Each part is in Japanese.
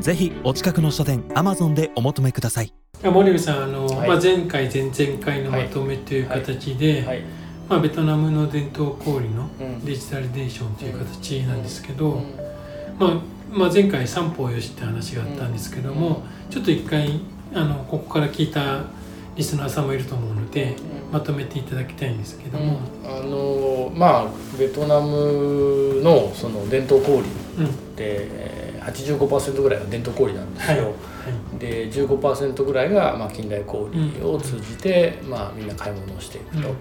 ぜひお近くの書店アマゾンでお求めください。森部さんあの、はい。まあ、前回前々回のまとめという形で、はい。まあ、ベトナムの伝統小売のうん。デジタルデーションという形なんですけど、うん。まあまあ、前回三方よしって話があったんですけども、ちょっと一回あのここから聞いたリスナーさんもいると思うのでまとめていただきたいんですけども、あのまあベトナムのその伝統小売っうん。てえー85%ぐらいが伝統小売なんです。よ、はい。で15%ぐらいがまあ近代小売を通じて、まあ、みんな買い物をしていくと。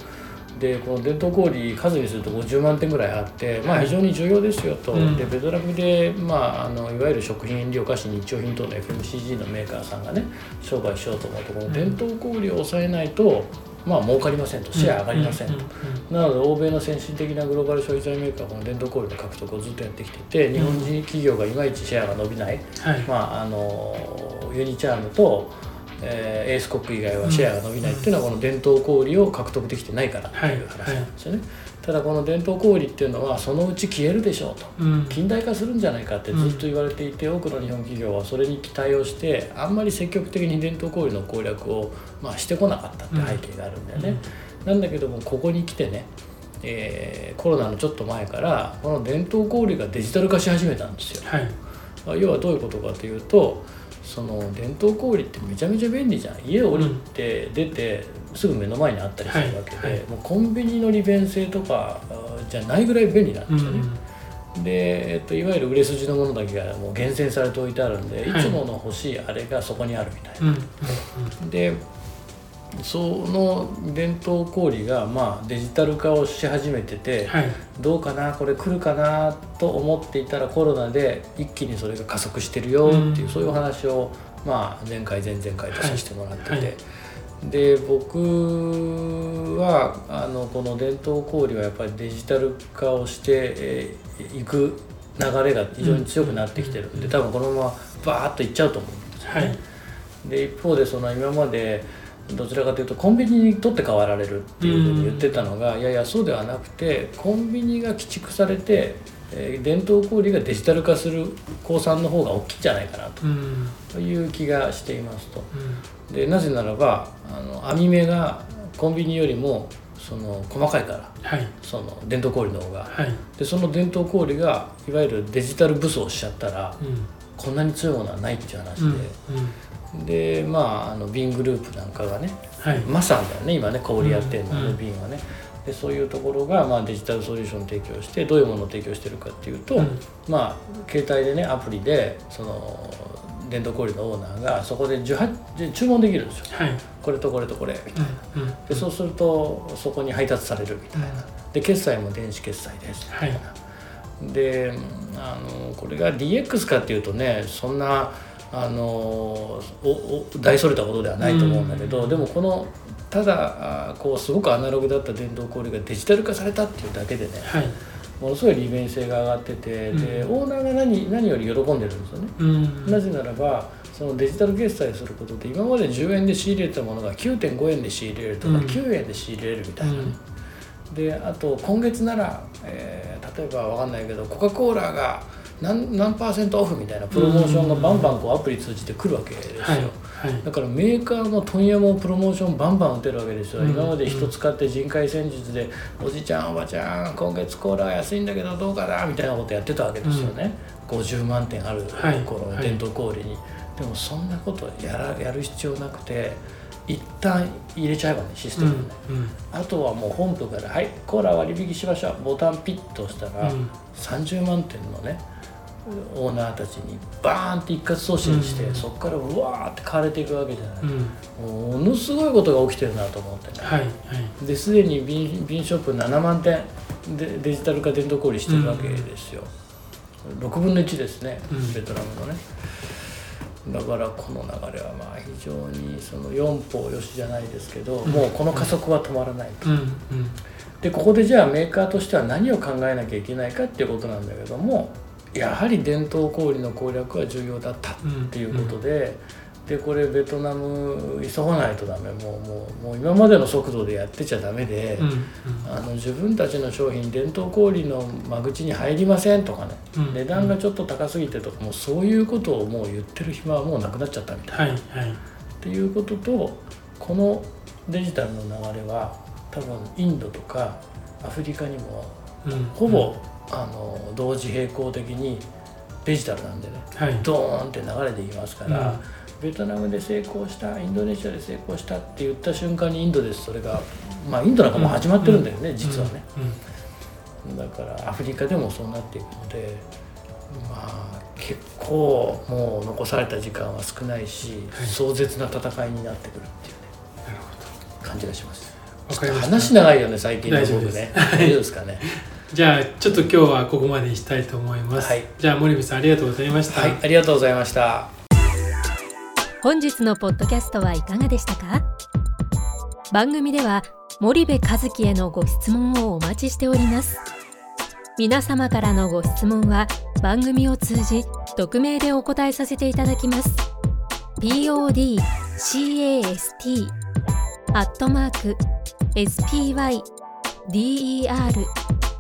でこの伝統小売数にすると50万点ぐらいあって、まあ、はい。非常に重要ですよと、うん。でベトナムで、まあ、あのいわゆる食品飲料菓子日用品等の FMCG のメーカーさんがね商売しようと思うとこの伝統小売を抑えないと、まあ儲かりませんとシェア上がりませんと、なので欧米の先進的なグローバル消費財メーカーはこの伝統小売の獲得をずっとやってきてて日本人企業がいまいちシェアが伸びない、はい。まあ、あのユニチャームと、えーエースコック以外はシェアが伸びないっていうのはこの伝統小売を獲得できてないからっていう話なんですよね、ただこの伝統小売っていうのはそのうち消えるでしょうと。うん。近代化するんじゃないかってずっと言われていて、多くの日本企業はそれに期待をしてあんまり積極的に伝統小売の攻略を、まあ、してこなかったって背景があるんだよね、なんだけどもここに来てねえーコロナのちょっと前からこの伝統小売がデジタル化し始めたんですよ。はい。まあ要はどういうことかというとその伝統小売ってめちゃめちゃ便利じゃん。家を降りて出てすぐ目の前にあったりするわけで、はいはい。もうコンビニの利便性とかじゃないぐらい便利なんうんですよね。で、えっと、いわゆる売れ筋のものだけがもう厳選されておいてあるんで、はい。い、つもの欲しいあれがそこにあるみたいな。うんうん。でその伝統小売がまあデジタル化をし始めてて、はい。どうかなこれ来るかなと思っていたらコロナで一気にそれが加速してるよっていう、うん。そういうお話を、まあ、前回前々回とさせてもらってて、はい。はい。で僕はあのこの伝統小売はやっぱりデジタル化をしてい、く流れが非常に強くなってきてるんで、多分このままバーッといっちゃうと思うんですよね。はい。で一方でその今までどちらかというとコンビニに取って代わられるっていうふうに言ってたのが、いやいやそうではなくてコンビニが鬼畜されて、えー伝統小売がデジタル化する公産の方が大きいんじゃないかなうん。という気がしていますと。うん。でなぜならばあの網目がコンビニよりもその細かいからはい。その伝統小売の方が。はい。でその伝統小売がいわゆるデジタル武装しちゃったらうん。こんなに強いものはないっていう話うん。で。うんでまああのビングループなんかがねはい。マサンだよね今ね小売やってるのね、うん。ビンはね。でそういうところが、まあ、デジタルソリューションを提供してどういうものを提供してるかっていうと、うん。まあ携帯でねアプリでその伝統小売のオーナーがそこで18で注文できるんですよ。はい。これとこれとこれ。みたいなうんうん。でそうするとそこに配達される。みたい。なで決済も電子決済です。みたい。な、であのこれが DX かっていうとねそんなあのおお大それたことではないと思うんだけど、でもこのただあこうすごくアナログだった伝統小売がデジタル化されたっていうだけでねはい。ものすごい利便性が上がってて、でうオーナーが何何より喜んでるんですよね。うん。なぜならばそのデジタル決済することで今まで10円で仕入れたものが9.5円で仕入れるとか、うん。9円で仕入れるみたいなね、であと今月なら、えー例えばわかんないけどコカ・コーラが何何パーセントオフみたいなプロモーションがバンバンこうアプリ通じてくるわけですよ、はいはい。だからメーカーも問屋もプロモーションバンバン打てるわけですよ、うん今まで人使って人海戦術で「おじちゃんおばちゃん今月コーラ安いんだけどどうかな」みたいなことやってたわけですよね、50万点あるはい頃の伝統小売に、でもそんなことやらやる必要なくて一旦入れちゃえばねシステうんムに。ね、うん。あとはもう本部から「はいコーラ割引しましょう」ボタンピッと押したら、うん。30万点のねオーナーたちにバーンって一括送信して、うん。そこからうわーって買われていくわけじゃない、うん。ものすごいことが起きてるなと思ってね。はいはい。ですでに瓶瓶ショップ7万点でデジタル化伝統小売してるわけですよ、6分の1ですね、うん。ベトナムのね。だからこの流れはまあ非常にその四方よしじゃないですけど、もうこの加速は止まらないと。うんうん。でここでじゃあメーカーとしては何を考えなきゃいけないかっていうことなんだけどもやはり伝統小売の攻略は重要だったっていうことで、でこれベトナム急がないとダメ。もうもうもう今までの速度でやってちゃダメで、うんうん。あの自分たちの商品伝統小売の間口に入りませんとかね、うん。値段がちょっと高すぎてとかもうそういうことをもう言ってる暇はもうなくなっちゃったみたいな。はいはい。っていうこととこのデジタルの流れは多分インドとかアフリカにもうん。ほぼ、あの同時並行的にデジタルなんでねはい。ドーンって流れていきますから、うん。ベトナムで成功したインドネシアで成功したって言った瞬間にインドです。それがまあインドなんかもう始まってるんだよね、実はね、うん。だからアフリカでもそうなっていくのでまあ結構もう残された時間は少ないし、はい。壮絶な戦いになってくるっていうねなるほ感じがします。どわかりました。話長いよね最近の僕ね。大丈夫ですかねじゃあちょっと今日はここまでにしたいと思います、はい。じゃあ森部さんありがとうございました、はいありがとうございました。本日のポッドキャストはいかがでしたか？番組では森部和樹へのご質問をお待ちしております。皆様からのご質問は番組を通じ匿名でお答えさせていただきます。podcast アットマーク